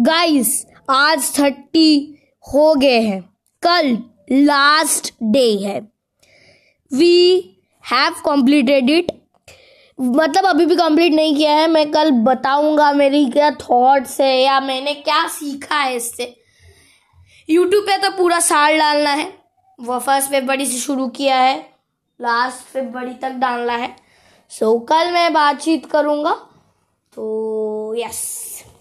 Guys आज thirty हो गए हैं। कल लास्ट डे है। वी हैव कॉम्प्लीटेड इट मतलब अभी भी कंप्लीट नहीं किया है। मैं कल बताऊँगा मेरी क्या थॉट्स है या मैंने क्या सीखा है इससे। यूट्यूब पे तो पूरा साल डालना है। वो फ़र्स्ट फेबरी से शुरू किया है। लास्ट फेबरी तक डालना है। सो so, कल मैं बातचीत करूँगा। तो यस